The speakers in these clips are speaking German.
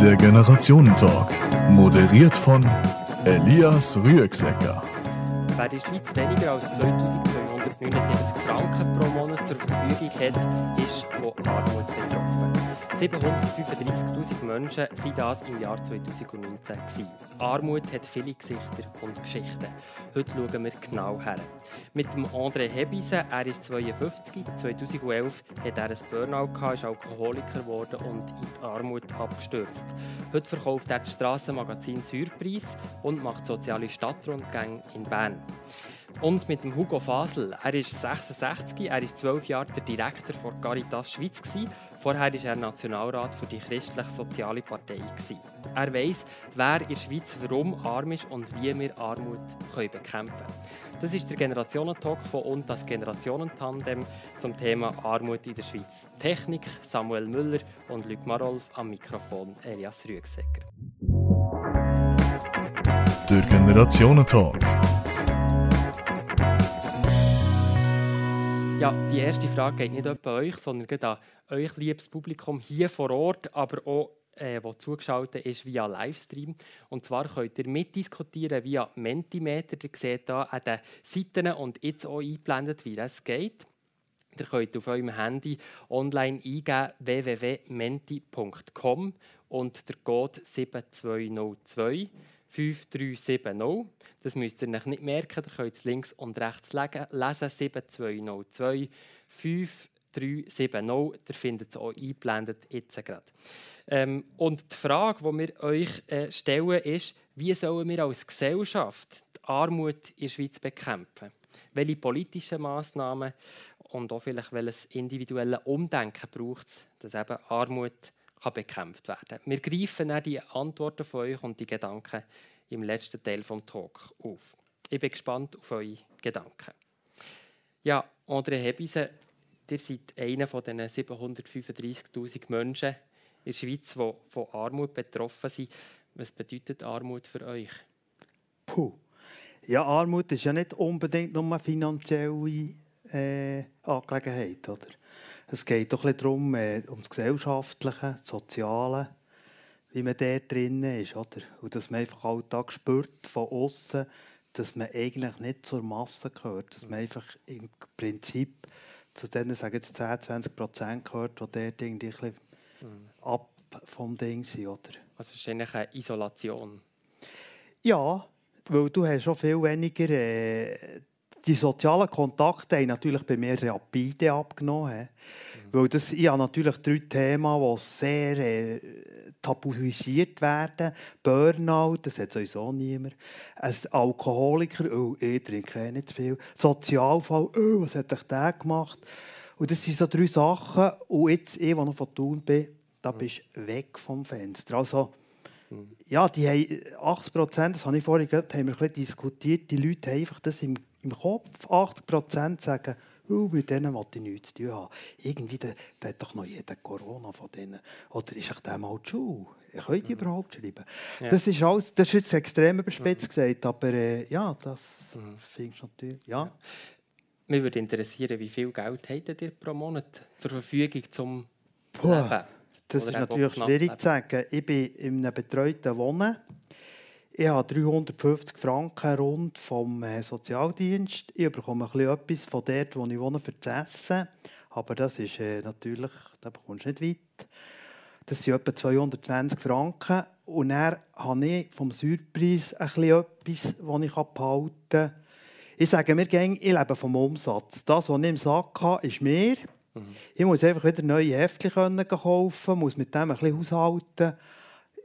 Der Generationentalk. Moderiert von Elias Rüegsecker. Wer der Schweiz weniger als 2279 Franken pro Monat zur Verfügung hat, ist von Armut betroffen. 735.000 Menschen waren das im Jahr 2019. Gewesen. Armut hat viele Gesichter und Geschichten. Heute schauen wir genau her. Mit dem André Hebisen, er ist 52, 2011 hat er ein Burnout gehabt, ist Alkoholiker geworden und in die Armut abgestürzt. Heute verkauft er das Strassenmagazin Surprise und macht soziale Stadtrundgänge in Bern. Und mit dem Hugo Fasel. Er ist 66, er ist 12 Jahre der Direktor von Caritas Schweiz. Vorher war er Nationalrat für die christlich-soziale Partei. Er weiss, wer in der Schweiz warum arm ist und wie wir Armut können bekämpfen können. Das ist der Generationentalk von und das Generationentandem zum Thema Armut in der Schweiz. Technik Samuel Müller und Luc Marolf am Mikrofon Elias Rüegsecker. Der Generationentalk. Ja, die erste Frage geht nicht etwa euch, sondern geht an euch, liebes Publikum, hier vor Ort, aber auch äh, wo zugeschaltet ist via Livestream. Und zwar könnt ihr mitdiskutieren via Mentimeter. Ihr seht hier an den Seiten und jetzt auch eingeblendet, wie das geht. Ihr könnt auf eurem Handy online eingeben www.menti.com und der Code 7202 5370. Das müsst ihr euch nicht merken, ihr könnt es links und rechts lesen. 7202 5370. Ihr findet es auch eingeblendet jetzt gerade. Ähm, und die Frage, die wir euch äh, stellen, ist, wie sollen wir als Gesellschaft die Armut in der Schweiz bekämpfen? Welche politischen Massnahmen und auch vielleicht welches individuelle Umdenken braucht es, dass eben Armut kann bekämpft werden. Wir greifen auch die Antworten von euch und die Gedanken im letzten Teil des Talk auf. Ich bin gespannt auf eure Gedanken. Ja, André Hebisen, ihr seid einer von diesen 735'000 Menschen in der Schweiz, die von Armut betroffen sind. Was bedeutet Armut für euch? Puh. Ja, Armut ist ja nicht unbedingt nur eine finanzielle äh, Angelegenheit. Oder? Es geht doch darum, äh, um das Gesellschaftliche, das Soziale, wie man dort drin ist. Oder? Und dass man einfach alltag spürt von außen, dass man eigentlich nicht zur Masse gehört. Dass man einfach im Prinzip zu denen, sagen jetzt 10, 20 Prozent gehört, die dort irgendwie ein bisschen mhm. ab vom Ding sind. Oder? Also ist eigentlich eine Isolation. Ja, weil du hast schon viel weniger äh, die sozialen Kontakte haben natürlich bei mir rapide abgenommen. Mhm. Weil das, ich habe natürlich drei Themen, die sehr äh, tabuisiert werden. Burnout, das hat sowieso niemand. Ein Alkoholiker, oh, ich trinke eh nicht zu viel. Sozialfall, oh, was hat ich der gemacht? Und das sind so drei Sachen. Und jetzt, ich, der noch von Thun bin, da mhm. bist du weg vom Fenster. Also, mhm. ja, die haben 80 Prozent, das habe ich vorhin gehört, haben wir ein bisschen diskutiert, die Leute haben einfach das im im Kopf 80 Prozent sagen, oh, mit denen will ich nichts zu tun haben. Irgendwie, da, da hat doch noch jeder Corona von denen. Oder ist ich dem mal Schule? Können die mhm. überhaupt schreiben? Ja. Das, ist alles, das ist jetzt extrem überspitzt mhm. gesagt, aber äh, ja, das mhm. finde ich natürlich, ja. ja. Mich würde interessieren, wie viel Geld habt ihr pro Monat zur Verfügung zum Puh, Leben? Das Oder ist natürlich schwierig zu sagen. Ich bin in einem betreuten Wohnen. Ich habe 350 Franken rund vom äh, Sozialdienst. Ich bekomme ein bisschen etwas von dort, wo ich wohne, für das Essen. Aber das ist äh, natürlich, da bekommst du nicht weit. Das sind etwa 220 Franken. Und dann habe ich vom bisschen etwas, das ich behalten kann. Ich sage mir gerne, ich lebe vom Umsatz. Das, was ich im Sack habe, ist mehr. Mhm. Ich muss einfach wieder neue Heftchen kaufen, muss mit dem ein bisschen haushalten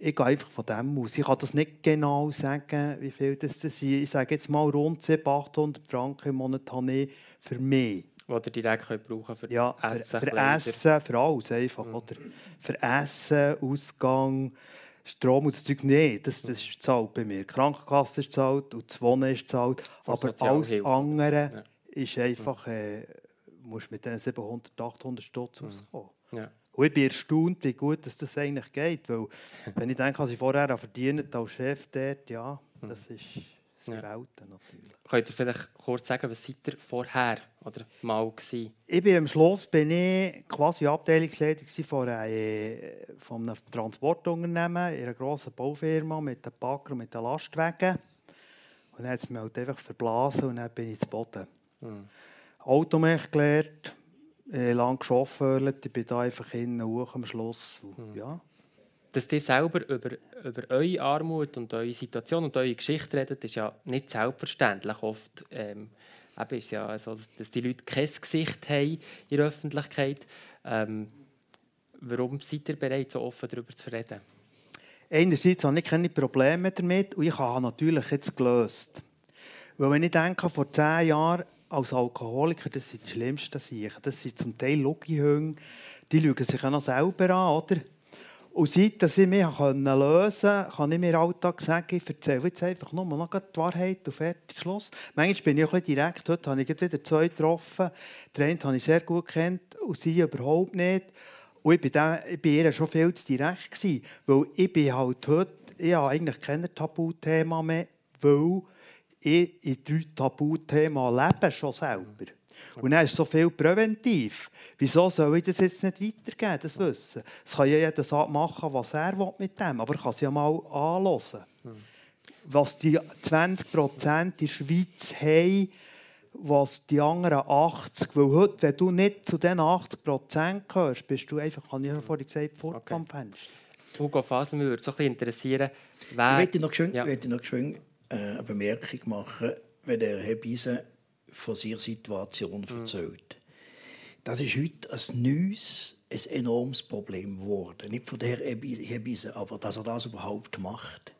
ich gehe einfach von dem aus. Ich kann das nicht genau sagen, wie viel das, das ist. Ich sage jetzt mal rund 800 Franken im Monat habe ich für mich. Ihr direkt könnt brauchen für ja, Essen, für, für Essen, für alles einfach. Mhm. Oder? Für Essen, Ausgang, Strom und das Zeug. Nein, das, das ist zahlt bei mir. Die Krankenkasse ist zahlt und das Wohnen ist zahlt. Aber alles andere ja. ist einfach, äh, musst mit diesen 700, 800 Stutz mhm. auskommen. Ja. Und ich bin erstaunt, wie gut dass das eigentlich geht. Weil, wenn ich denke, was ich vorher verdiene als Chef dort, ja, das ist Das sind Welten natürlich. Könnt ihr vielleicht kurz sagen, was seid ihr vorher oder mal gewesen? Ich bin am Schluss bin ich quasi Abteilungsleiter gewesen von, einem Transportunternehmen in einer grossen Baufirma mit den und mit den Lastwagen. Und dann hat es mich halt einfach verblasen und dann bin ich zu Boden. Hm. Automech gelernt, äh, lang geschafft, ich bin da einfach innen hoch am Schluss. Und, ja. Dass ihr selber über, über eure Armut und eure Situation und eure Geschichte redet, ist ja nicht selbstverständlich. Oft ähm, eben ist es ja so, dass die Leute kein Gesicht haben in der Öffentlichkeit. Ähm, warum seid ihr bereit, so offen darüber zu reden? Einerseits habe ich keine Probleme damit und ich habe natürlich jetzt gelöst. Weil wenn ich denke, vor zehn Jahren als Alkoholiker, das sind die schlimmsten Sachen. Das sind zum Teil Logihünge, die schauen sich auch noch selber an, oder? Und seit dass ich mich lösen konnte, kann ich mir Alltag sagen, ich erzähle jetzt einfach nur noch die Wahrheit und fertig, Schluss. Manchmal bin ich auch direkt. Heute habe ich wieder zwei getroffen. Den einen habe ich sehr gut kennt und sie überhaupt nicht. Und ich war bei ihr schon viel zu direkt. Gewesen, weil ich bin halt heute, ich habe eigentlich kein Tabuthema mehr, weil ich in drei Tabuthemen lebe schon selber. Und dann ist so viel präventiv. Wieso soll ich das jetzt nicht weitergeben, das Wissen? Es kann ja jeder machen, was er will mit dem, aber ich kann es ja mal anhören. Was die 20 Prozent in der Schweiz haben, was die anderen 80, weil heute, wenn du nicht zu diesen 80 Prozent gehörst, bist du einfach, habe ich ja vorhin gesagt, vor okay. vom Fenster. Hugo Fasel, mich würde so ein interessieren, wer... Ich möchte noch schön, ja. noch schön äh, eine Bemerkung machen, wenn der Herr Biese von seiner Situation mhm. erzählt. Das ist heute ein neues, ein enormes Problem geworden. Nicht von der Herr Biese, aber dass er das überhaupt macht.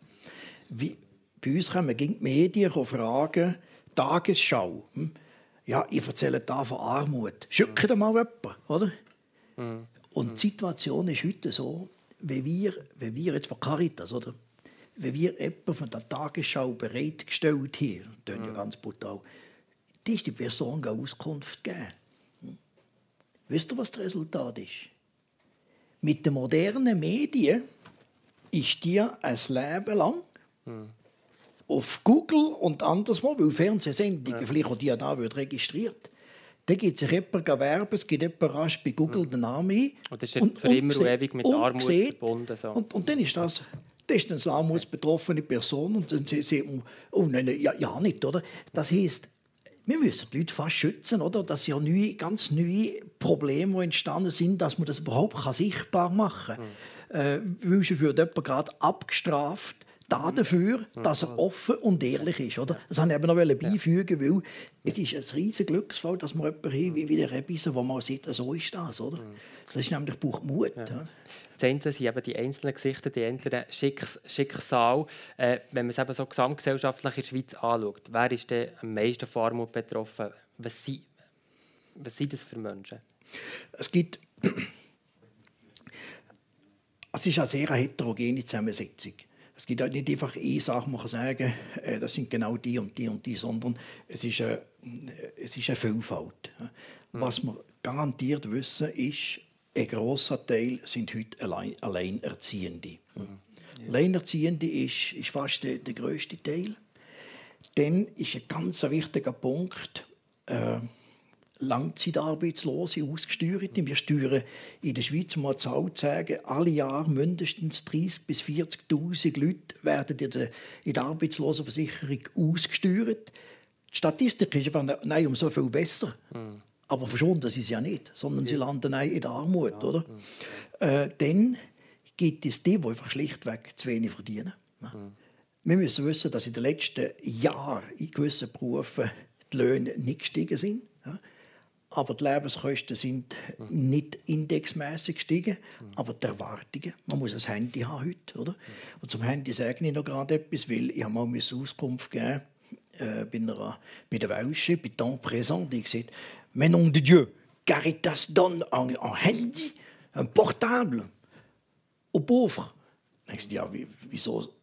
Wie, bei uns wir gegen die Medien fragen, Tagesschau. Hm? Ja, ich erzähle da von Armut. Schicken da mal jemanden, oder? Mhm. Und die Situation ist heute so, wenn wir, wenn wir jetzt von Caritas, oder? Wenn wir jemanden von der Tagesschau bereitgestellt haben, das ist ja mhm. ganz brutal, die ist die Person Auskunft geben. Hm? Wisst ihr, was das Resultat ist? Mit den modernen Medien ist dir ein Leben lang hm. auf Google und anderswo, weil Fernsehsendungen ja. vielleicht auch die da wird registriert. Da gibt sich jemand werben, es gibt jemand rasch bei Google hm. den Namen ein. Und das ist und, für und immer und ewig mit Armut sieht, verbunden. So. Und, und dann ist das das ist eine armutsbetroffene Person und dann sieht man, oh nein, ja, ja nicht, oder? Das heisst, wir müssen die Leute fast schützen, oder? Das sind ja neue, ganz neue Probleme, die entstanden sind, dass man das überhaupt sichtbar machen kann. Mhm. Äh, schon wird jemand gerade abgestraft da dafür, dass er offen und ehrlich ist. Oder? Das wollte ich eben noch beifügen, weil es ist ein riesiger Glücksfall, dass man jemanden haben wie der Rebisse, wo man sieht, so ist das. Oder? Das ist nämlich braucht Mut. Ja. Das eine sind eben die einzelnen Gesichter, die anderen Schicks Schicksal. Äh, wenn man es eben so gesamtgesellschaftlich in der Schweiz anschaut, wer ist denn am meisten von Armut betroffen? Was sind, was sind das für Menschen? Es gibt... Es ist eine sehr heterogene Zusammensetzung. Es gibt halt nicht einfach eine Sache, man kann sagen, äh, das sind genau die und die und die, sondern es ist eine, es ist eine Vielfalt. Was wir garantiert wissen, ist, ein grosser Teil sind heute Allein Alleinerziehende. Mhm. Ja. Alleinerziehende ist, ist fast der, der grösste Teil. Dann ist ein ganz wichtiger Punkt, äh, Langzeitarbeitslose, Ausgesteuerte. Wir steuern in der Schweiz, um mal Zahl zu sagen, alle Jahre mindestens 30.000 bis 40.000 Leute werden in der, in der Arbeitslosenversicherung ausgesteuert. Die Statistik ist einfach nein, um so viel besser. Mhm. Aber verschont das ist ja nicht, sondern sie landen in der Armut. Ja. Oder? Äh, dann gibt es die, die einfach schlichtweg zu wenig verdienen. Mhm. Wir müssen wissen, dass in den letzten Jahren in gewissen Berufen die Löhne nicht gestiegen sind. Ja? Aber die Lebenskosten sind nicht indexmäßig gestiegen, aber die Erwartungen. Man muss ein Handy haben heute, oder? Und zum Handy sage ich noch gerade etwas, weil ich mal Auskunft geben äh, bei, einer, bei der Welsche, bei Temps Présent, die gesagt Mais nom de Dieu, Caritas donne un, un Handy, un Portable aux pauvres. Ich ja, wieso?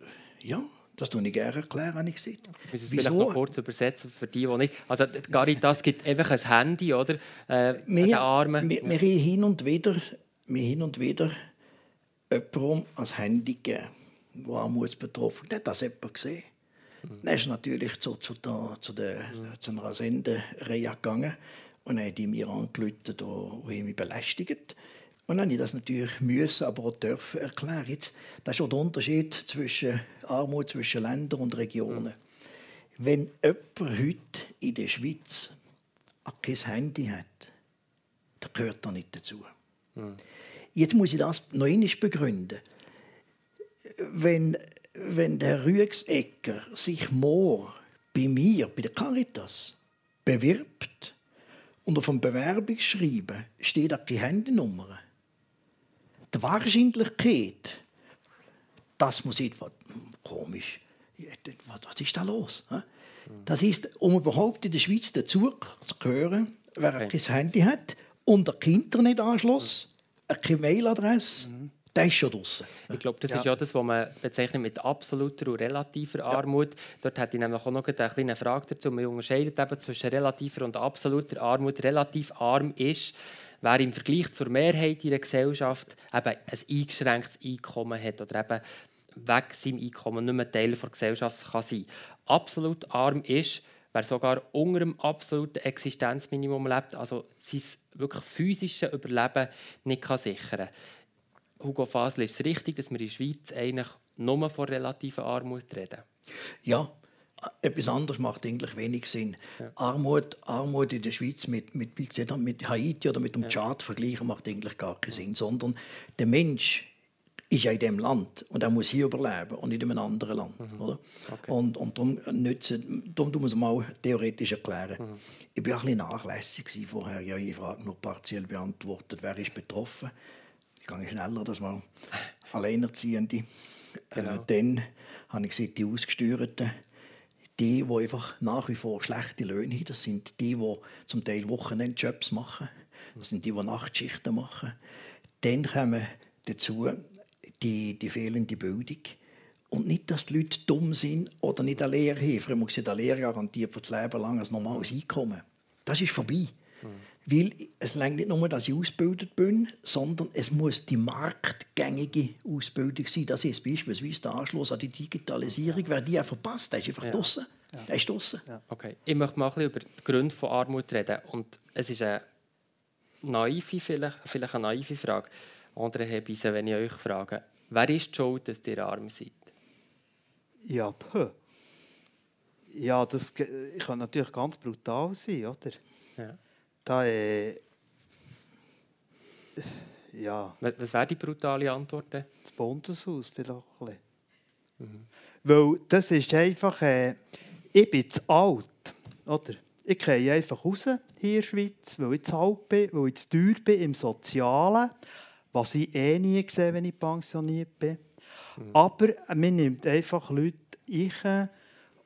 Ja, das tue ich gerne erklären, habe ich gesagt. Müssen es vielleicht noch kurz übersetzen für die, die nicht... Also Caritas gibt einfach ein Handy, oder? Äh, wir, Armen. Wir, wir haben hin und wieder, wir hin und wieder jemandem ein Handy gegeben, der armutsbetroffen ist. Hat das jemand gesehen? Mhm. Dann ist natürlich zu, zu, der, zu, der, mhm. zu einer Sendereihe gegangen und dann hat die mir angerufen, wo mich belästigt. Und dann habe ich das natürlich müssen, aber auch dürfen erklären. Jetzt, das ist auch der Unterschied zwischen Armut zwischen Ländern und Regionen. Wenn jemand heute in der Schweiz kein Handy hat, dann gehört er nicht dazu. Mhm. Jetzt muss ich das noch einmal begründen. Wenn, wenn der Rüegsecker sich morgen bei mir, bei der Caritas, bewirbt und auf dem Bewerbungsschreiben steht auch die Handynummer, die Wahrscheinlichkeit, das muss etwas komisch. Was ist da los? Das ist, um überhaupt in der Schweiz dazu zu gehören, wer okay. kein Handy hat und ein Internetanschluss, eine Mailadresse, mhm. Der ist schon draußen. Ich glaube, das ja. ist ja das, was man bezeichnet mit absoluter und relativer Armut. Ja. Dort hätte ich nämlich auch noch eine kleine Frage dazu. Man unterscheidet eben zwischen relativer und absoluter Armut. Relativ arm ist, wer im Vergleich zur Mehrheit in der Gesellschaft eben ein eingeschränktes Einkommen hat oder eben weg seinem Einkommen nicht mehr Teil der Gesellschaft kann sein Absolut arm ist, wer sogar unter dem absoluten Existenzminimum lebt, also sein wirklich physisches Überleben nicht kann sichern kann. Hugo Fasel, ist es richtig, dass wir in der Schweiz eigentlich nur von relativer Armut reden? Ja, etwas anderes macht eigentlich wenig Sinn. Ja. Armut, Armut in der Schweiz mit, mit, wie gesagt, mit Haiti oder mit dem ja. Tschad vergleichen macht eigentlich gar keinen Sinn, sondern der Mensch ist ja in dem Land und er muss hier überleben und nicht in einem anderen Land. Mhm. Oder? Okay. Und, und darum, nützen, darum muss man mal theoretisch erklären. Mhm. Ich war ein bisschen nachlässig vorher. Ja, ich Frage nur partiell beantwortet. Wer ist betroffen? Ich gehe schneller, dass man Alleinerziehende. Äh, genau. Äh, dann habe ich gesehen, die Ausgesteuerten, die, die einfach nach wie vor schlechte Löhne haben, das sind die, die zum Teil Wochenendjobs machen. Das sind die, die Nachtschichten machen. Dann kommen dazu die, die fehlende Bildung. Und nicht, dass die Leute dumm sind oder nicht eine Lehre haben. Früher muss eine Lehre garantiert für das Leben lang ein normales Einkommen. Das ist vorbei. Mhm. Weil es reicht nicht nur, dass ich ausgebildet bin, sondern es muss die marktgängige Ausbildung sein. Das ist beispielsweise der Anschluss an die Digitalisierung. Wer die verpasst, der ist einfach ja. draußen. Ja. Der ist draußen. Ja. Okay. Ich möchte mal ein bisschen über die Gründe von Armut reden. Und es ist eine naive, vielleicht, vielleicht eine naive Frage. Andere Hebise, wenn ich euch frage, wer ist die schuld, dass ihr arm seid? Ja, puh. Ja, das kann natürlich ganz brutal sein, oder? Ja. Da, äh, ja. Was wäre die brutale Antwort? Das Bundeshaus vielleicht mhm. Weil das ist einfach, äh, ich bin zu alt, oder? Ich gehe einfach raus hier in der Schweiz, weil ich zu alt bin, weil ich zu teuer bin im Sozialen was ich eh nie gesehen wenn ich pensioniert bin. Mhm. Aber man nimmt einfach Leute ein,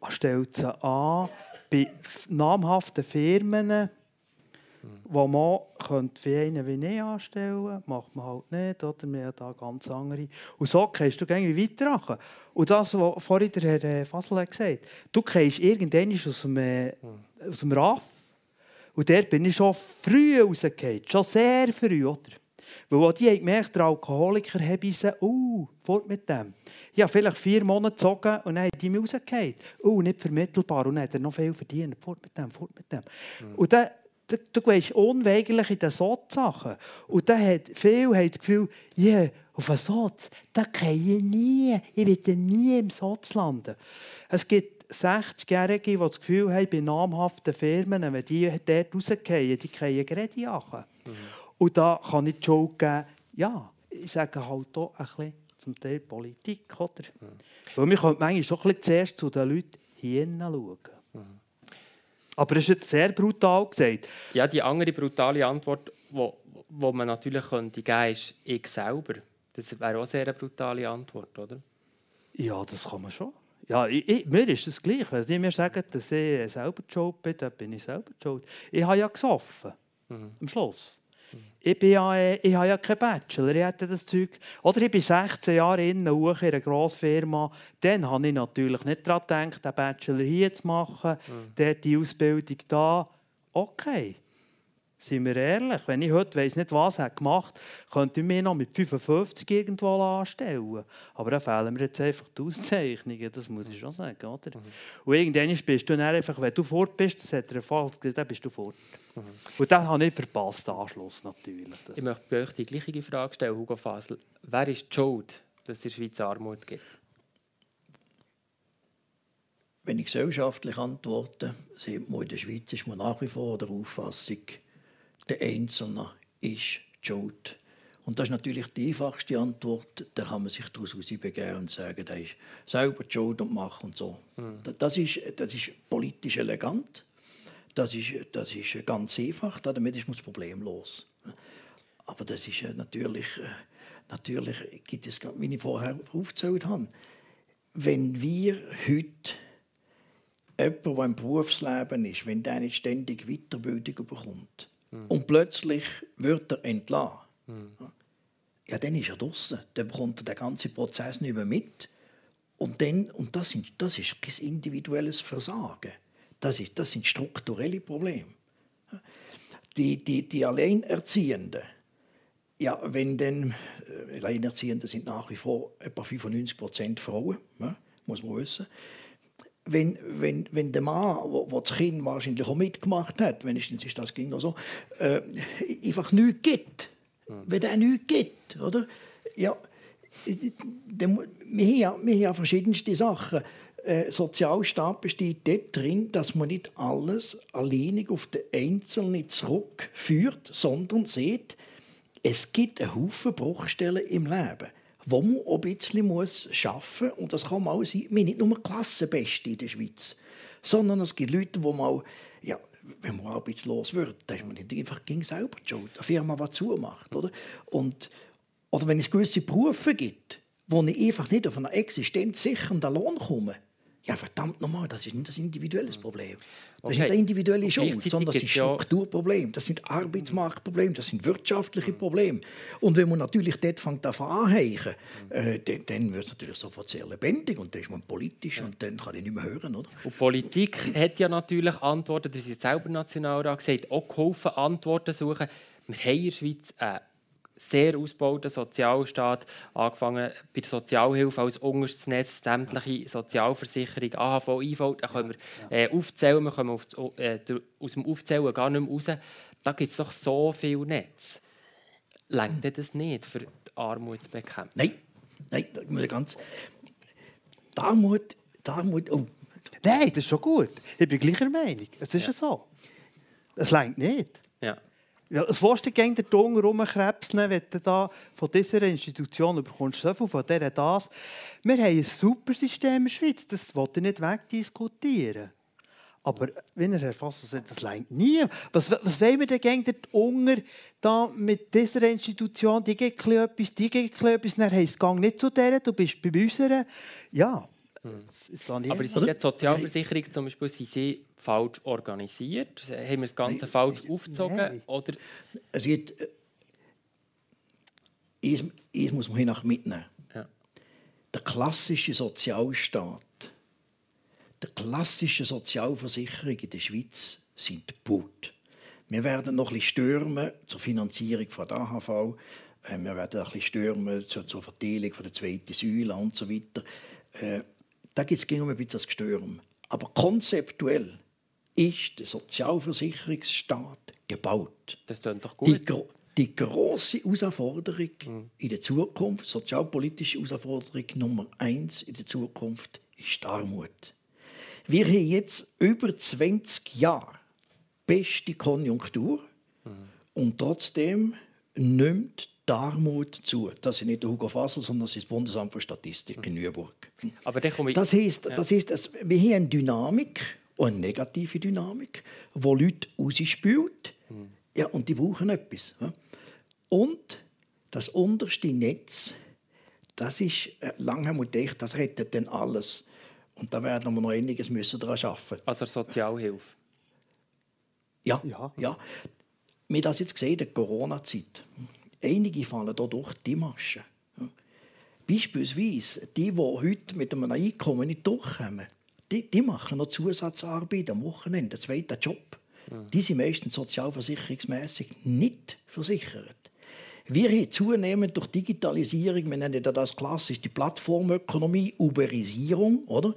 stellt sie an bei namhaften Firmen, mhm. wo man könnte wie einen wie ich anstellen macht man halt nicht. Oder? Wir haben da ganz andere. Und so gehst du irgendwie weiter. Und das, was vorhin der Herr äh, Fasel gesagt hat, du gehst irgendwann aus dem, mhm. aus dem RAF. Und der bin ich schon früh rausgefallen. Schon sehr früh, oder? Weil auch die haben gemerkt, der Alkoholiker habe ich gesagt, uh, fort mit dem. Ich habe vielleicht vier Monate gezogen und dann haben die mich rausgefallen. Uh, nicht vermittelbar. Und dann hat er noch viel verdient. Fort mit dem, fort mit dem. Mhm. Und dann, du, du gehst unweigerlich in den Sot-Sachen. Und dann hat viele haben das Gefühl, yeah, auf einen Sot, da kann ich nie, ich werde nie im Sot landen. Es gibt 60-Jährige, die das Gefühl haben, bei namhaften Firmen, wenn die dort rausgehen, die können gerade jagen. Mhm. Und da kann ich Schuld geben, ja, ich sage halt auch ein bisschen zum Teil Politik. Oder? Mhm. Weil wir können manchmal schon ein bisschen zuerst zu den Leuten hinschauen. Aber es ist jetzt sehr brutal gesagt. Ja, die andere brutale Antwort, die wo, wo man natürlich könnte geben ist ich selber. Das wäre auch eine sehr brutale Antwort, oder? Ja, das kann man schon. Ja, ich, ich, mir ist es gleich. Wenn die mir sagen, dass ich selber schuld bin, dann bin ich selber schuld. Ich habe ja gesoffen. Mhm. Am Schluss. Ich, bin ja, äh, ich habe ja keinen Bachelor, ich hätte das Zeug. Oder ich bin 16 Jahre in einer in einer grossen Firma. Dann habe ich natürlich nicht daran gedacht, den Bachelor hier zu machen, mhm. dort die Ausbildung da. Okay. Sind wir ehrlich? Wenn ich heute weiss nicht, was er gemacht hat, könnte ich mich noch mit 55 irgendwo anstellen. Aber dann fehlen mir jetzt einfach die Auszeichnungen, das muss ich schon sagen. Oder? Mhm. Und irgendwann bist du dann einfach, wenn du fort bist, das hat er Erfolg, dann bist du fort. Mhm. Und dann habe ich verpasst, den Anschluss natürlich. Ich möchte bei euch die gleiche Frage stellen, Hugo Fasel. Wer ist die Schuld, dass es in der Schweiz Armut gibt? Wenn ich gesellschaftlich antworte, sieht man in der Schweiz ist man nach wie vor der Auffassung, der Einzelne ist die Schuld. Und das ist natürlich die einfachste Antwort. Da kann man sich daraus begeben und sagen, der ist selber die Schuld und macht und so. Mhm. Das, ist, das ist politisch elegant. Das ist, das ist ganz einfach. Damit ist man das Problem los. Aber das ist natürlich, natürlich gibt es, wie ich vorher aufgezählt habe, wenn wir heute jemand, der im Berufsleben ist, wenn der nicht ständig Weiterbildung bekommt mhm. und plötzlich wird er entlassen, mhm. ja, dann ist er draußen. Dann bekommt er den ganzen Prozess nicht mehr mit. Und, dann, und das, sind, das ist kein individuelles Versagen. Das, ist, das sind strukturelle Probleme. Die, die, die Alleinerziehenden, ja, wenn dann, äh, Alleinerziehende sind nach wie vor etwa 95 Prozent Frauen, ja, muss man wissen wenn, wenn, wenn der Mann, wo, wo das Kind wahrscheinlich auch mitgemacht hat, wenigstens ist das ging noch so, äh, einfach nichts gibt. Mhm. Wenn der nichts gibt, oder? Ja, wir haben, wir haben verschiedenste Sachen. Äh, Sozialstaat besteht dort drin, dass man nicht alles alleinig auf den Einzelnen zurückführt, sondern sieht, es gibt einen Haufen Bruchstellen im Leben wo man auch ein bisschen muss arbeiten muss. Und das kann mal sein, wir sind nicht nur Klassenbeste in der Schweiz, sondern es gibt Leute, die mal, ja, wenn man arbeitslos wird, dann ist man nicht einfach gegen selber Schuld. Eine Firma, die zumacht. Oder? Und, oder wenn es gewisse Berufe gibt, wo ich einfach nicht auf einen existenzsichernden Lohn komme, ja, verdammt nochmal, das ist nicht das individuelle Problem. Das okay. ist nicht eine individuelle Schuld, sondern das sind Strukturprobleme, das sind Arbeitsmarktprobleme, das sind wirtschaftliche mhm. Probleme. Und wenn man natürlich dort fängt an anheichen, äh, dann, dann wird es natürlich sofort sehr lebendig und dann ist man politisch und dann kann ich nicht mehr hören. Oder? Und Politik hat ja natürlich Antworten, das ist jetzt selber Nationalrat gesagt, auch geholfen, Antworten suchen. Wir haben in der Schweiz eine sehr ausgebauten Sozialstaat, angefangen bei der Sozialhilfe als unterstes Netz, sämtliche Sozialversicherung, AHV, IV, da können wir äh, aufzählen, wir kommen auf, äh, aus dem Aufzählen gar nicht mehr raus. Da gibt es doch so viel Netz. Längt das nicht, für die Armut zu bekämpfen? Nein, nein, das muss ganz... Die Armut, die Armut... Oh. Nein, das ist schon gut. Ich bin gleicher Meinung. Es ist ja, ja so. Es längt nicht. Ja. Es willst du gegen den Ton rumkrebsen, wenn du da von dieser Institution bekommst, so viel von dieser das. Wir haben ein super System in der Schweiz, das wollte ich nicht wegdiskutieren. Aber wenn er Herr Fassel sagt, das längt nie. Was, was wollen wir denn gegen den Unger da mit dieser Institution? Die geht etwas, die geht etwas. Dann heisst es, nicht zu der, du bist bei unserer. Ja, hm. Aber ist die Sozialversicherung zum Beispiel, sind sie falsch organisiert? Haben wir das Ganze nein, falsch nein, aufgezogen? Nein. Oder? Es gibt, äh, eins, muss man hier mitnehmen. Ja. Der klassische Sozialstaat, der klassische Sozialversicherung in der Schweiz sind Boot. Wir werden noch ein bisschen stürmen zur Finanzierung von der AHV. Äh, wir werden ein bisschen stürmen zur, zur Verteilung von der zweiten Säule und so weiter. Äh, da geht es um ein bisschen das Gestürm. Aber konzeptuell ist der Sozialversicherungsstaat gebaut. Das klingt doch gut. Die, gro die große Herausforderung mhm. in der Zukunft, sozialpolitische Herausforderung Nummer eins in der Zukunft, ist die Armut. Wir haben jetzt über 20 Jahre beste Konjunktur mhm. und trotzdem nimmt die Armut zu. Das ist nicht der Hugo Fassel, sondern das ist das Bundesamt für Statistik in Nürburg. Aber ich... Das heisst, ja. das heisst dass wir haben eine Dynamik, eine negative Dynamik, wo Leute rausspült. Hm. Ja, und die brauchen etwas. Und das unterste Netz, das ist, äh, lange haben wir gedacht, das rettet dann alles. Und da werden wir noch einiges müssen daran arbeiten. Also Sozialhilfe? Ja, ja. ja. Wir haben das jetzt gesehen in der Corona-Zeit. Einige fallen hier durch die Maschen. Beispielsweise die, die heute mit einem Einkommen nicht durchkommen, die, die machen noch Zusatzarbeit am Wochenende, einen zweiten Job. mhm. die sind meistens sozialversicherungsmässig nicht versichert. Wir haben zunehmend durch Digitalisierung, wir nennen das klassisch die Plattformökonomie, Uberisierung, oder?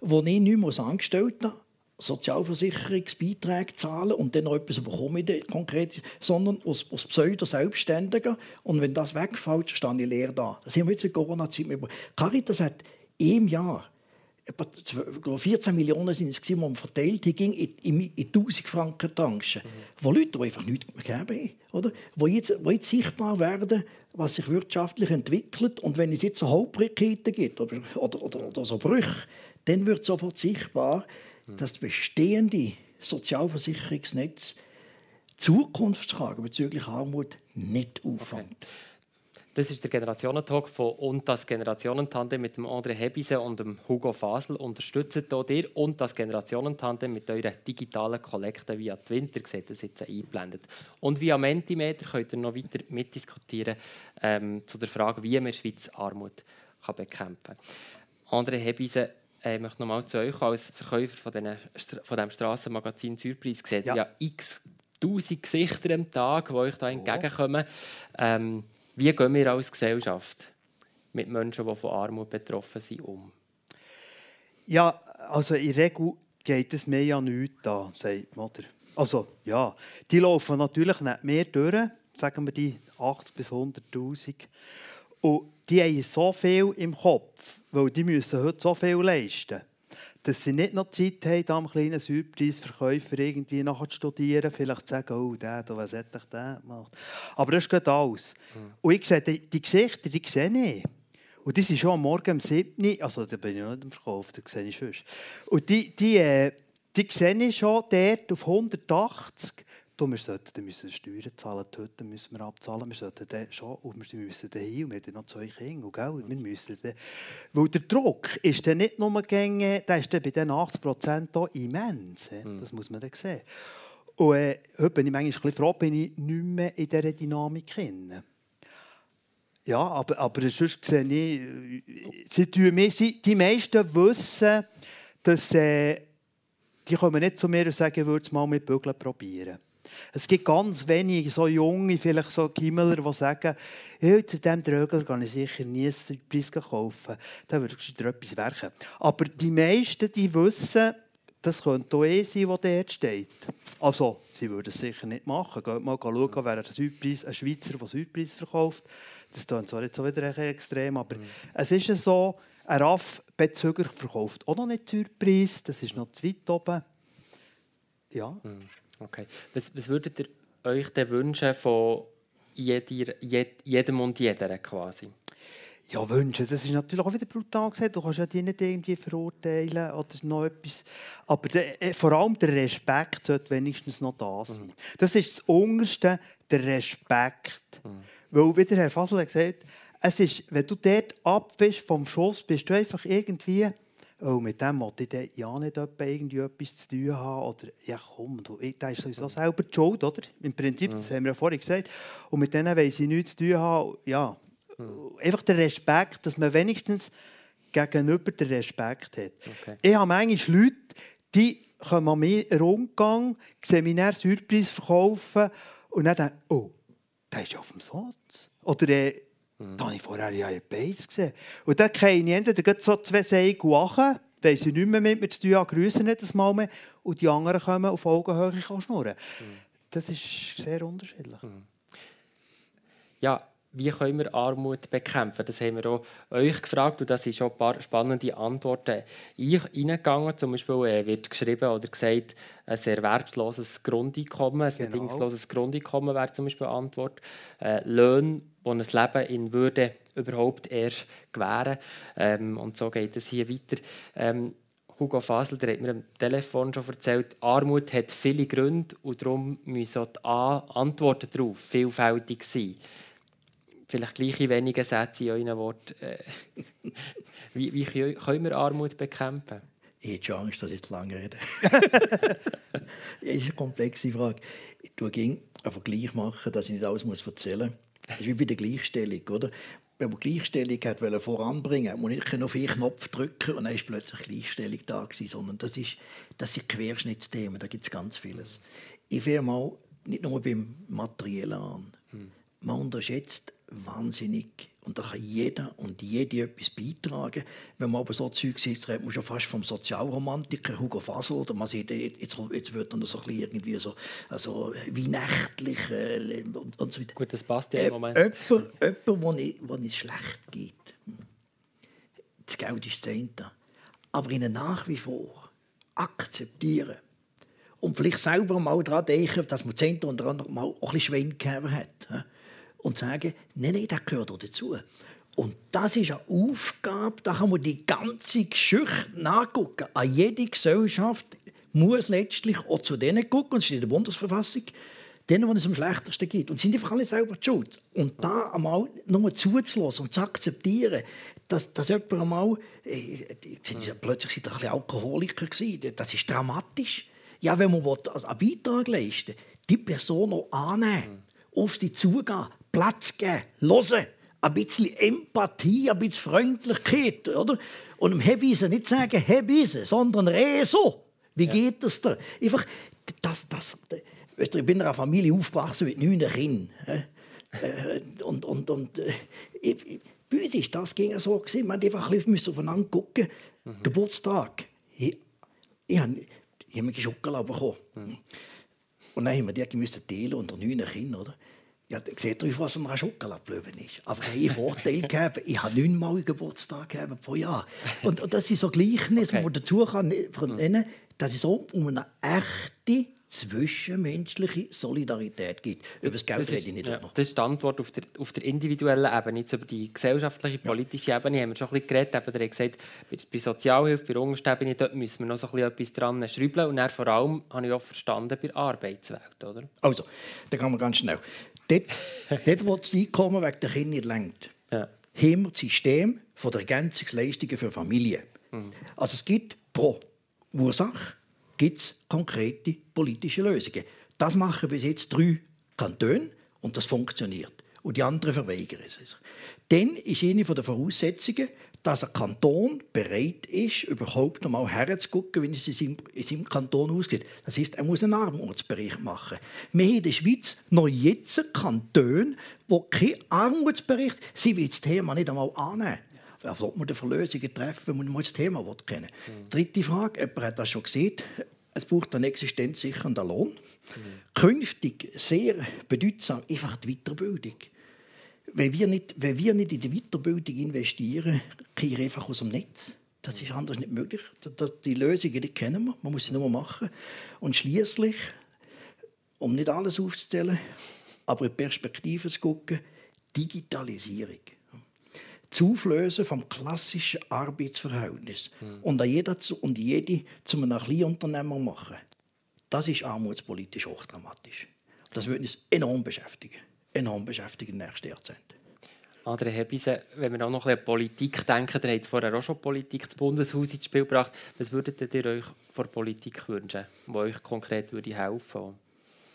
wo ich nicht mehr als Angestellter Sozialversicherungsbeiträge zahlen und dann noch etwas bekomme konkret, sondern als, als Pseudo-Selbstständiger. Und wenn das wegfällt, stehe ich leer da. Das haben wir jetzt in Corona-Zeit. Caritas hat im Jahr 14 Millionen sind es, die man verteilt ging in, in, in 1000 Franken Tranchen. Mhm. Wo Leute, die einfach nichts mehr geben, oder? Wo, jetzt, wo jetzt sichtbar werden, was sich wirtschaftlich entwickelt. Und wenn es jetzt so Hauptbrigitte gibt oder, oder, oder, oder so Brüche, dann wird sofort sichtbar, mhm. dass das bestehende Sozialversicherungsnetz Zukunftsfragen bezüglich Armut nicht auffängt. Okay. Das ist der Generationentalk von und das Generationentandem mit dem André Hebise und dem Hugo Fasel. Unterstützt hier dir und das Generationentandem mit euren digitalen Kollekten via Twitter. Ihr seht das jetzt eingeblendet. Und via Mentimeter könnt ihr noch weiter mitdiskutieren ähm, zu der Frage, wie man Schweiz Armut kann bekämpfen kann. André Hebise, äh, ich möchte nochmal zu euch als Verkäufer von, den, von dem Strassenmagazin Surprise sehen. Ja. ja x tausend Gesichter am Tag, die euch da entgegenkommen. Ähm, wie gehen wir als Gesellschaft mit Menschen, die von Armut betroffen sind, um? Ja, also in der Regel geht es mehr ja nichts an, sagt man. Also ja, die laufen natürlich nicht mehr durch, sagen wir die 80 bis 100'000. Und die haben so viel im Kopf, weil die müssen heute so viel leisten dass sie nicht noch Zeit haben, am kleinen Südpreisverkäufer irgendwie nachher zu studieren, vielleicht zu sagen, oh, der, was hätte ich der gemacht. Aber das geht alles. Mhm. Und ich sehe, die, die Gesichter, die sehe ich. Und die sind schon am Morgen um 7 also da bin ich noch nicht im Verkauf, da sehe ich schon. Und die, die, äh, die sehe ich schon dort auf 180 Du, wir sollten müssen Steuern zahlen, Töten müssen wir abzahlen, wir sollten dann schon, und wir müssen dann hin, und wir haben noch zwei Kinder, gell? wir müssen dann, weil der Druck ist dann nicht nur gänge, der ist dann bei den 80 Prozent immens, mhm. das muss man dann sehen. Und äh, heute bin ich manchmal ein bisschen froh, bin ich nicht mehr in dieser Dynamik drin. Ja, aber, aber sonst sehe ich, sie tun mir, sie, die meisten wissen, dass äh, die kommen nicht zu mir und sagen, ich würde es mal mit Bügeln probieren. Es gibt ganz wenige so junge, vielleicht so Gimmeler, die sagen, hey, zu diesem Drögel kann ich sicher nie einen Preis kaufen. Da würde ich etwas werken. Aber die meisten die wissen, das könnte auch eh sein, was dort steht. Also, sie würden es sicher nicht machen. Geht mal schauen, wer ein, Südpreis, ein Schweizer, der Südpreis verkauft. Das klingt zwar jetzt auch wieder extrem, aber mhm. es ist so, ein RAF-Bezüger verkauft auch noch nicht Südpreis, das ist noch zu weit oben. Ja. Mhm. Okay. Was, was würdet ihr euch denn wünschen von jeder, jed, jedem und jeder quasi? Ja, wünschen, das ist natürlich auch wieder brutal gesagt. Du kannst ja die nicht irgendwie verurteilen oder noch etwas. Aber der, äh, vor allem der Respekt sollte wenigstens noch da sein. Mhm. Das ist das Unterste, der Respekt. Mhm. Weil, wie der Herr Fassel hat gesagt, es ist, wenn du dort ab bist vom Schuss, bist du einfach irgendwie oh, mit dem wollte ich ja nicht irgendwie etwas zu tun haben. Oder, ja komm, du, der ist sowieso selber die Schuld, oder? Im Prinzip, das haben wir ja vorhin gesagt. Und mit denen wollen sie nichts zu tun haben. Ja, mhm. einfach der Respekt, dass man wenigstens gegenüber den Respekt hat. Okay. Ich habe manchmal Leute, die kommen an mir Rundgang, sehen mich dann Surprise verkaufen und dann denken, oh, der ist ja auf dem Satz. Oder äh, Mhm. Da habe ich vorher ja in Base gesehen. Und dann kann ich entweder so zwei Seile lachen, weil sie nicht mehr mit mir zu tun haben, grüßen nicht das Mal mehr, und die anderen kommen auf Augenhöhe schnurren. Mhm. Das ist sehr unterschiedlich. Mhm. Ja, wie können wir Armut bekämpfen? Das haben wir auch euch gefragt und da sind schon ein paar spannende Antworten eingegangen. Zum Beispiel äh, wird geschrieben oder gesagt, ein erwerbsloses Grundeinkommen, ein genau. bedingungsloses Grundeinkommen wäre zum Beispiel eine Antwort. Äh, Löhne, die ein Leben in Würde überhaupt erst gewähren. Ähm, und so geht es hier weiter. Ähm, Hugo Fasel der hat mir am Telefon schon erzählt, Armut hat viele Gründe und darum müssen auch die Antworten darauf vielfältig sein vielleicht gleiche wenige Sätze in euren Worten. Äh, wie, wie können wir Armut bekämpfen? Ich habe schon Angst, dass ich zu lange rede. das ist eine komplexe Frage. Ich tue einen Vergleich machen, dass ich nicht alles erzählen muss. Das ist wie bei der Gleichstellung. Oder? wenn man Gleichstellung hat, voranbringen wollte, muss ich auf einen Knopf drücken und dann ist plötzlich Gleichstellung da gewesen, sondern das, ist, das sind Querschnittsthemen, da gibt es ganz vieles. Ich will mal nicht nur beim Materiellen an. Hm. Man unterschätzt wahnsinnig und da kann jeder und jede etwas beitragen. Wenn man aber so Zeug sieht, redet man schon fast vom Sozialromantiker Hugo Fasel oder man sieht, jetzt, jetzt wird dann so ein irgendwie so also wie nächtlich äh, und, und so weiter. Gut, das passt ja im Moment. Äh, jemand, jemand wo, es schlecht geht. Das Geld ist das eine. Aber ihnen nach wie vor akzeptieren und vielleicht selber mal daran denken, dass man das eine oder andere mal auch ein bisschen gegeben hat und sagen, nein, nein, das gehört auch dazu. Und das ist eine Aufgabe, da kann man die ganze Geschichte nachgucken. An jede Gesellschaft muss letztlich auch zu denen gucken, und es steht in der Bundesverfassung, denen, wo es am schlechtesten geht. Und sind einfach alle selber schuld. Und da einmal nur zuzulassen und zu akzeptieren, dass, dass jemand einmal, äh, plötzlich sind ein bisschen Alkoholiker das ist dramatisch. Ja, wenn man einen Beitrag leisten will, die Person auch annehmen, auf sie zugehen, Platz geben, hören, ein bisschen Empathie, ein bisschen Freundlichkeit, oder? Und dem Hebisen nicht sagen, Hebisen, sondern Reso. Wie ja. geht das da? Einfach, das, das, weißt du, ich bin in einer Familie aufgewachsen mit neun Kindern. Äh, und, und, und äh, ich, bei uns ist das ging so gewesen. Man einfach ein bisschen aufeinander gucken. Mhm. Geburtstag. Ich, ich, habe, ich habe mir Schokolade bekommen. Mhm. Und dann haben wir die müssen teilen unter neun Kindern, oder? Ja, seht ihr, was an einer Schokolade geblieben ist. Aber ich habe Vorteil gegeben, ich habe neunmal Geburtstag gegeben pro Jahr. Und, und das ist so Gleichnis, okay. wo man dazu kann, nennen, dass es um eine echte zwischenmenschliche Solidarität gibt. Über das Geld rede ich nicht ja, Das ist die Antwort auf der, auf der individuellen Ebene. Jetzt über die gesellschaftliche, politische ja. Ebene haben wir schon ein bisschen geredet. Eben, hat gesagt, bei Sozialhilfe, bei der Unterstebene, dort müssen wir noch so ein bisschen etwas dran schrauben. Und dann vor allem, habe ich auch verstanden, bei der Arbeitswelt. Oder? Also, da kann man ganz schnell. Dort, dort wo das Einkommen wegen der Kinder nicht lenkt, ja. haben wir das System von der Ergänzungsleistungen für Familien. Mhm. Also es gibt pro Ursache gibt's konkrete politische Lösungen. Das machen bis jetzt drei Kantone und das funktioniert. Und die anderen verweigern es. Dann ist eine der Voraussetzungen, dass ein Kanton bereit ist, überhaupt einmal herzugucken, wenn es in seinem, in seinem Kanton ausgeht. Das heißt, er muss einen Armutsbericht machen. Wir haben in der Schweiz noch jetzt Kantone, die keinen Armutsbericht Sie will das Thema nicht einmal annehmen. Wer sollte man Verlösungen treffen, wenn man das Thema kennen mhm. Dritte Frage, jemand hat das schon gesehen, es braucht einen existenzsichernden Lohn. Mhm. Künftig sehr bedeutsam einfach die Weiterbildung wenn wir nicht, wenn wir nicht in die Weiterbildung investieren, kriegen wir einfach aus dem Netz. Das ist anders nicht möglich. Die Lösungen die kennen wir, man muss sie nur machen. Und schließlich, um nicht alles aufzuzählen, aber in Perspektive zu gucken, Digitalisierung. Zuflösen vom klassischen Arbeitsverhältnis mhm. und jeder und jede zu einem Kleinunternehmer machen. Das ist armutspolitisch hochdramatisch. Das würde uns enorm beschäftigen enorm beschäftigen im nächsten Jahrzehnt. Andere Hebise, wenn wir auch noch ein bisschen an Politik denken, ihr habt vorher auch schon Politik das Bundeshaus ins Spiel gebracht. Was würdet ihr euch von Politik wünschen, die euch konkret würde helfen würde?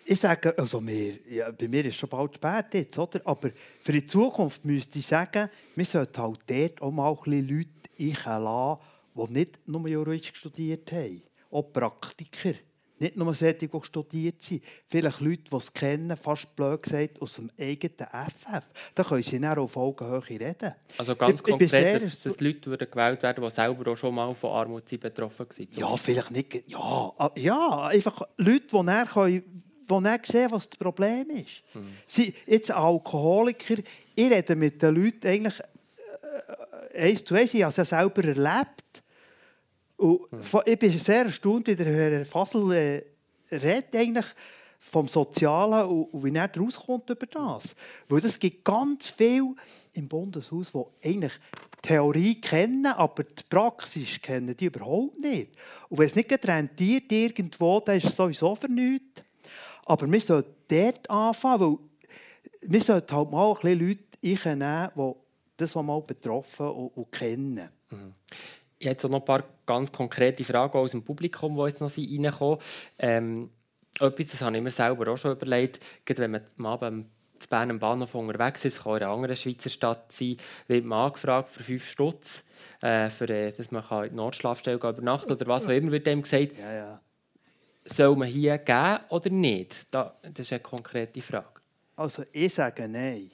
Ich sage, also mir, ja, bei mir ist es schon bald spät jetzt, oder? aber für die Zukunft müsste ich sagen, wir sollten halt dort auch mal ein bisschen Leute einlassen, die nicht nur Juristisch studiert haben, auch Praktiker. Nicht nur solche, die studiert sind, vielleicht Leute, die es kennen, fast blöd gesagt, aus dem eigenen FF. Da können sie dann auf Augenhöhe reden. Also ganz ich, konkret, ich sehr, dass, dass Leute würden gewählt werden, die selber auch schon mal von Armut betroffen waren? Ja, vielleicht nicht. Ja, ja einfach Leute, die dann können die nicht sehen, was das Problem ist. Hm. Sie, jetzt Alkoholiker, ich rede mit den Leuten eigentlich äh, eins zu eins, ich habe es ja selber erlebt. Und ich bin sehr erstaunt, wie der Herr Fassel äh, eigentlich vom Sozialen und, wie er rauskommt über das. Weil es gibt ganz viel im Bundeshaus, die eigentlich Theorie kennen, aber die Praxis kennen die überhaupt nicht. Und wenn es nicht rentiert irgendwo, dann ist es sowieso nichts. Aber wir sollten dort anfangen, weil wir sollten halt mal ein bisschen Leute einnehmen, die das mal betroffen und, und kennen. Mhm. Ich habe jetzt noch ein paar ganz konkrete Fragen aus dem Publikum, die jetzt noch reinkommen. Ähm, etwas, das habe ich mir selber auch schon überlegt, wenn man mal beim zu Bern am Bahnhof unterwegs ist, kann in einer anderen Schweizer Stadt sein, wird man angefragt für 5 Stutz, äh, für, äh, dass man in die Notschlafstelle übernachten oder was auch immer, wird dem gesagt, Ja, ja. soll man hier geben oder nicht? Da, das ist eine konkrete Frage. Also ich sage nein.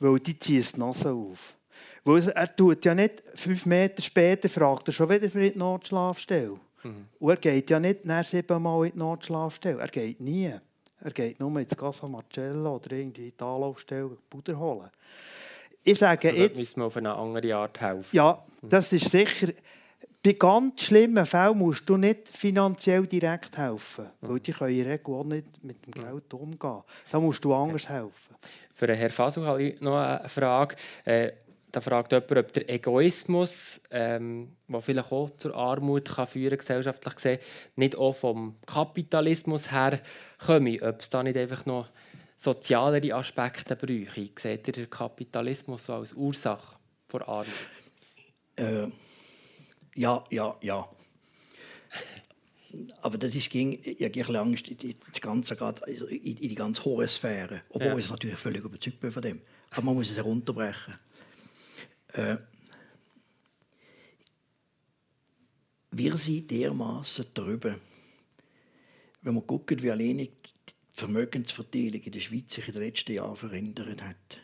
Weil die ziehen die Nase auf. Weil er tut ja nicht fünf Meter später, fragt er schon wieder für die Notschlafstelle. Und er geht ja nicht nach siebenmal in die Notschlafstelle. Er geht nie. Er geht nur ins Casa Marcello oder irgendwie in die Anlaufstelle Puder holen. Ich sage Also, jetzt... müssen wir auf eine andere Art helfen. Ja, das ist sicher. Bei ganz schlimmen Fällen musst du nicht finanziell direkt helfen, weil die können in der Regel auch nicht mit dem Geld umgehen. Da musst du anders helfen. Für Herrn ich noch eine Frage. Äh, da fragt jemand, ob der Egoismus, ähm, der vielleicht auch zur Armut kann führen gesellschaftlich gesehen, nicht auch vom Kapitalismus her komme. Ob es da nicht einfach noch sozialere Aspekte bräuchte. Seht ihr den Kapitalismus so als Ursache vor Armut? Äh, ja, ja, ja. Aber das ist ich habe ein bisschen Angst, in die, das Ganze geht also in, in die ganz hohe Sphäre. Obwohl Ja. ich natürlich völlig überzeugt bin von dem. Aber man muss es herunterbrechen. Äh, wir sind dermaßen drüber, wenn man guckt, wie alleinig die Vermögensverteilung in der Schweiz sich in den letzten Jahren verändert hat.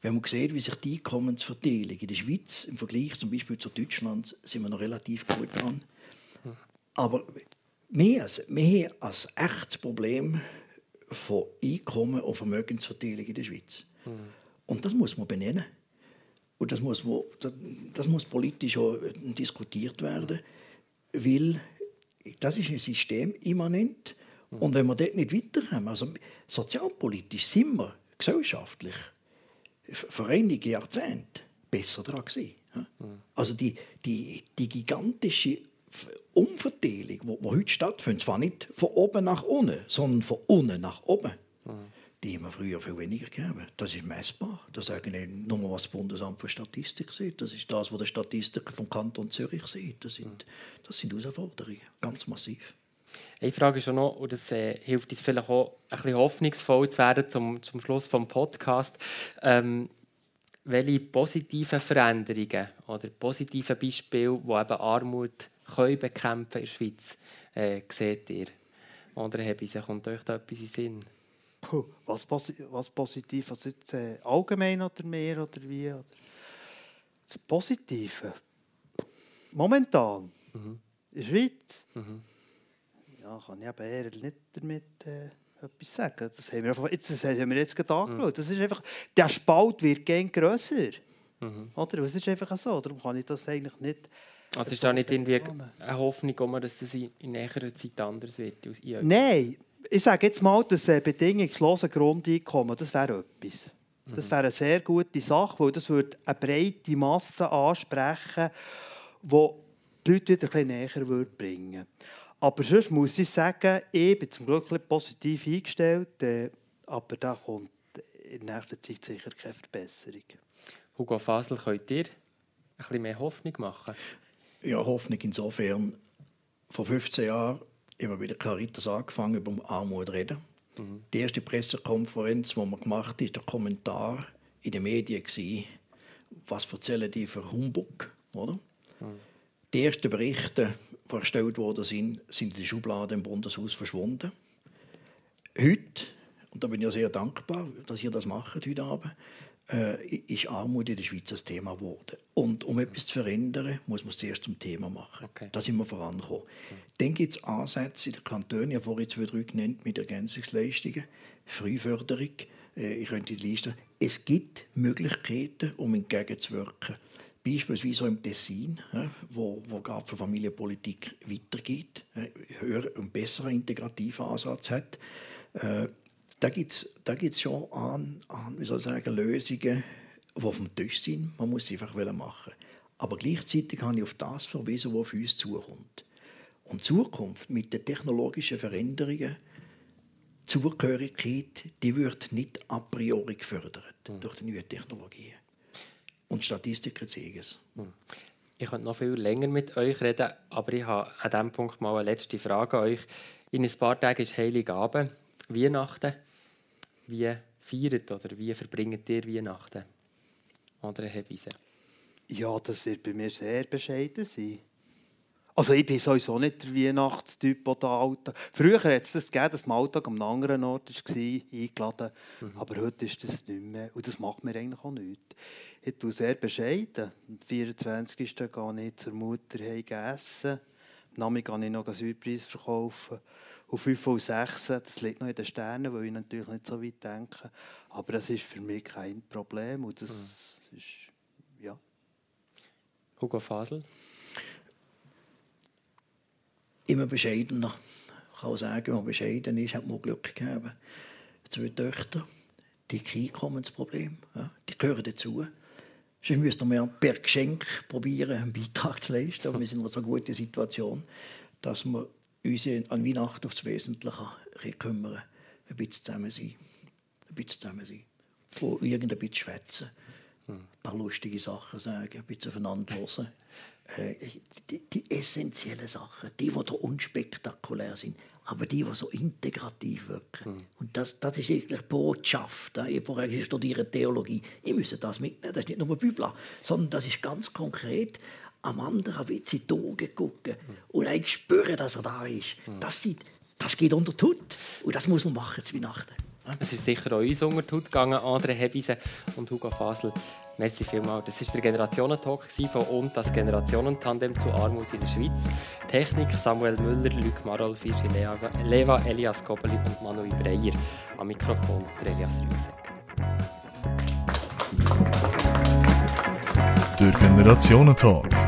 Wenn man sieht, wie sich die Einkommensverteilung in der Schweiz im Vergleich zum Beispiel zu Deutschland, sind wir noch relativ gut dran. Aber wir, als- haben ein echtes Problem von Einkommen und Vermögensverteilung in der Schweiz. Und das muss man benennen. Und das muss, wo- das- muss politisch auch äh, diskutiert werden, weil das ist ein System immanent. Und wenn wir dort nicht weiterkommen, also sozialpolitisch sind wir gesellschaftlich vor einigen Jahrzehnten besser dran gewesen. ja. Also die, die, die gigantische Umverteilung, die heute stattfindet, zwar nicht von oben nach unten, sondern von unten nach oben, die haben wir früher viel weniger gegeben. Das ist messbar. Das sagen nur, was das Bundesamt für Statistik sieht. Das ist das, was der Statistiker vom Kanton Zürich sieht. Das sind, das sind Herausforderungen, ganz massiv. Eine Frage ist schon noch, und das äh, hilft uns vielleicht auch, ein bisschen hoffnungsvoll zu werden zum, zum Schluss des Podcasts. Ähm, welche positiven Veränderungen oder positiven Beispiele, die eben Armut können bekämpfen in der Schweiz, äh, seht ihr? Oder kommt euch da etwas in Sinn? Puh, was, was positiv? Also jetzt, äh, allgemein oder mehr oder wie? Oder? Das Positive. Momentan. In der Schweiz. Ja, kann ich eben eher nicht damit äh, etwas sagen. Das haben wir, einfach, jetzt, das haben wir jetzt gerade angeschaut. Das ist einfach, der Spalt wird gern grösser. Oder? Es ist einfach so. Darum kann ich das eigentlich nicht... Also ist da nicht irgendwie eine Hoffnung, dass das in, näherer Zeit anders wird? als? Nein, ich sage jetzt mal, das äh, bedingungslose Grundeinkommen, das wäre etwas. Das wäre eine sehr gute Sache, weil das würde eine breite Masse ansprechen, die die Leute wieder ein bisschen näher würde bringen Aber sonst muss ich sagen, ich bin zum Glück ein bisschen positiv eingestellt, äh, aber da kommt in nächster Zeit sicher keine Verbesserung. Hugo Fasel, könnt ihr ein bisschen mehr Hoffnung machen? Ja, Hoffnung insofern. Vor 15 Jahren haben wir bei der Caritas angefangen, über Armut zu reden. Die erste Pressekonferenz, die wir gemacht haben, war der Kommentar in den Medien. Was erzählen die für Humbug? Oder? Die ersten Berichte, die erstellt worden sind, sind in der Schublade im Bundeshaus verschwunden. Heute, und da bin ich ja sehr dankbar, dass ihr das macht heute Abend, äh, ist Armut in der Schweiz ein Thema geworden. Und um etwas zu verändern, muss man es zuerst zum Thema machen. Okay. Da sind wir vorangekommen. Dann gibt es Ansätze in den Kantonen, ich habe vorhin zwei, drei genannt, mit Ergänzungsleistungen, Frühförderung, äh, ich könnte die Liste. Es gibt Möglichkeiten, um entgegenzuwirken. Beispielsweise auch im Tessin, ja, wo, wo gerade für Familienpolitik weitergeht, äh, höher und besseren integrativen Ansatz hat. Da gibt es da gibt's schon an, an, wie soll ich sagen, Lösungen, die auf dem Tisch sind. Man muss sie einfach machen. Aber gleichzeitig habe ich auf das verwiesen, was auf uns zukommt. Und Zukunft mit den technologischen Veränderungen, Zugehörigkeit, die wird nicht a priori gefördert durch die neuen Technologien. Und Statistiker zeigen es. Ich könnte noch viel länger mit euch reden, aber ich habe an diesem Punkt mal eine letzte Frage an euch. In ein paar Tagen ist Heiligabend, Weihnachten. Wie feiert oder wie verbringt ihr Weihnachten? Andere Hebeisen? Ja, das wird bei mir sehr bescheiden sein. Also ich bin sowieso nicht der Weihnachtstyp oder Alltag. Früher hat es das gegeben, dass man Alltag am anderen Ort war, eingeladen. Mhm. Aber heute ist das nicht mehr. Und das macht mir eigentlich auch nichts. Ich tue sehr bescheiden. Am 24. gehe ich zur Mutter essen. Am Nachmittag gehe ich noch einen Südpreis verkaufen. Und 5 und 6, das liegt noch in den Sternen, weil ich natürlich nicht so weit denke. Aber das ist für mich kein Problem. Und das mhm. ist, ja. Hugo Fasel? immer bescheidener. Ich kann sagen, wenn man bescheiden ist, hat man Glück gehabt. Zwei Töchter, die Einkommensproblem, ja, die gehören dazu. Sonst müssten wir per Geschenk probieren, einen Beitrag zu leisten. Aber wir sind in einer so guten Situation, dass wir uns an Weihnachten aufs Wesentliche kümmern. Ein bisschen zusammen sein. Ein bisschen zusammen sein. Von irgendein bisschen schwätzen. Ein paar lustige Sachen sagen, ein bisschen aufeinander hören. Äh, die, die essentiellen Sachen, die, die unspektakulär sind, aber die, die so integrativ wirken. Mhm. Und das, das ist eigentlich Botschaft. Ich vorher studiere Theologie. Ich muss das mitnehmen. Das ist nicht nur Bibel, sondern das ist ganz konkret am anderen bisschen in die Augen gucken und eigentlich spüren, dass er da ist. Das, sind, das geht unter die Haut. Und das muss man machen zu Weihnachten. Es ist sicher auch uns unter die Haut gegangen, andere Hebisen und Hugo Fasel. Merci vielmals. Das war der Generationentalk von und das Generationentandem zu Armut in der Schweiz. Technik Samuel Müller, Luc Marol, Fischi Leva, Elias Gobeli und Manuel Breyer. Am Mikrofon der Elias Rüegsegger. Der Generationentalk.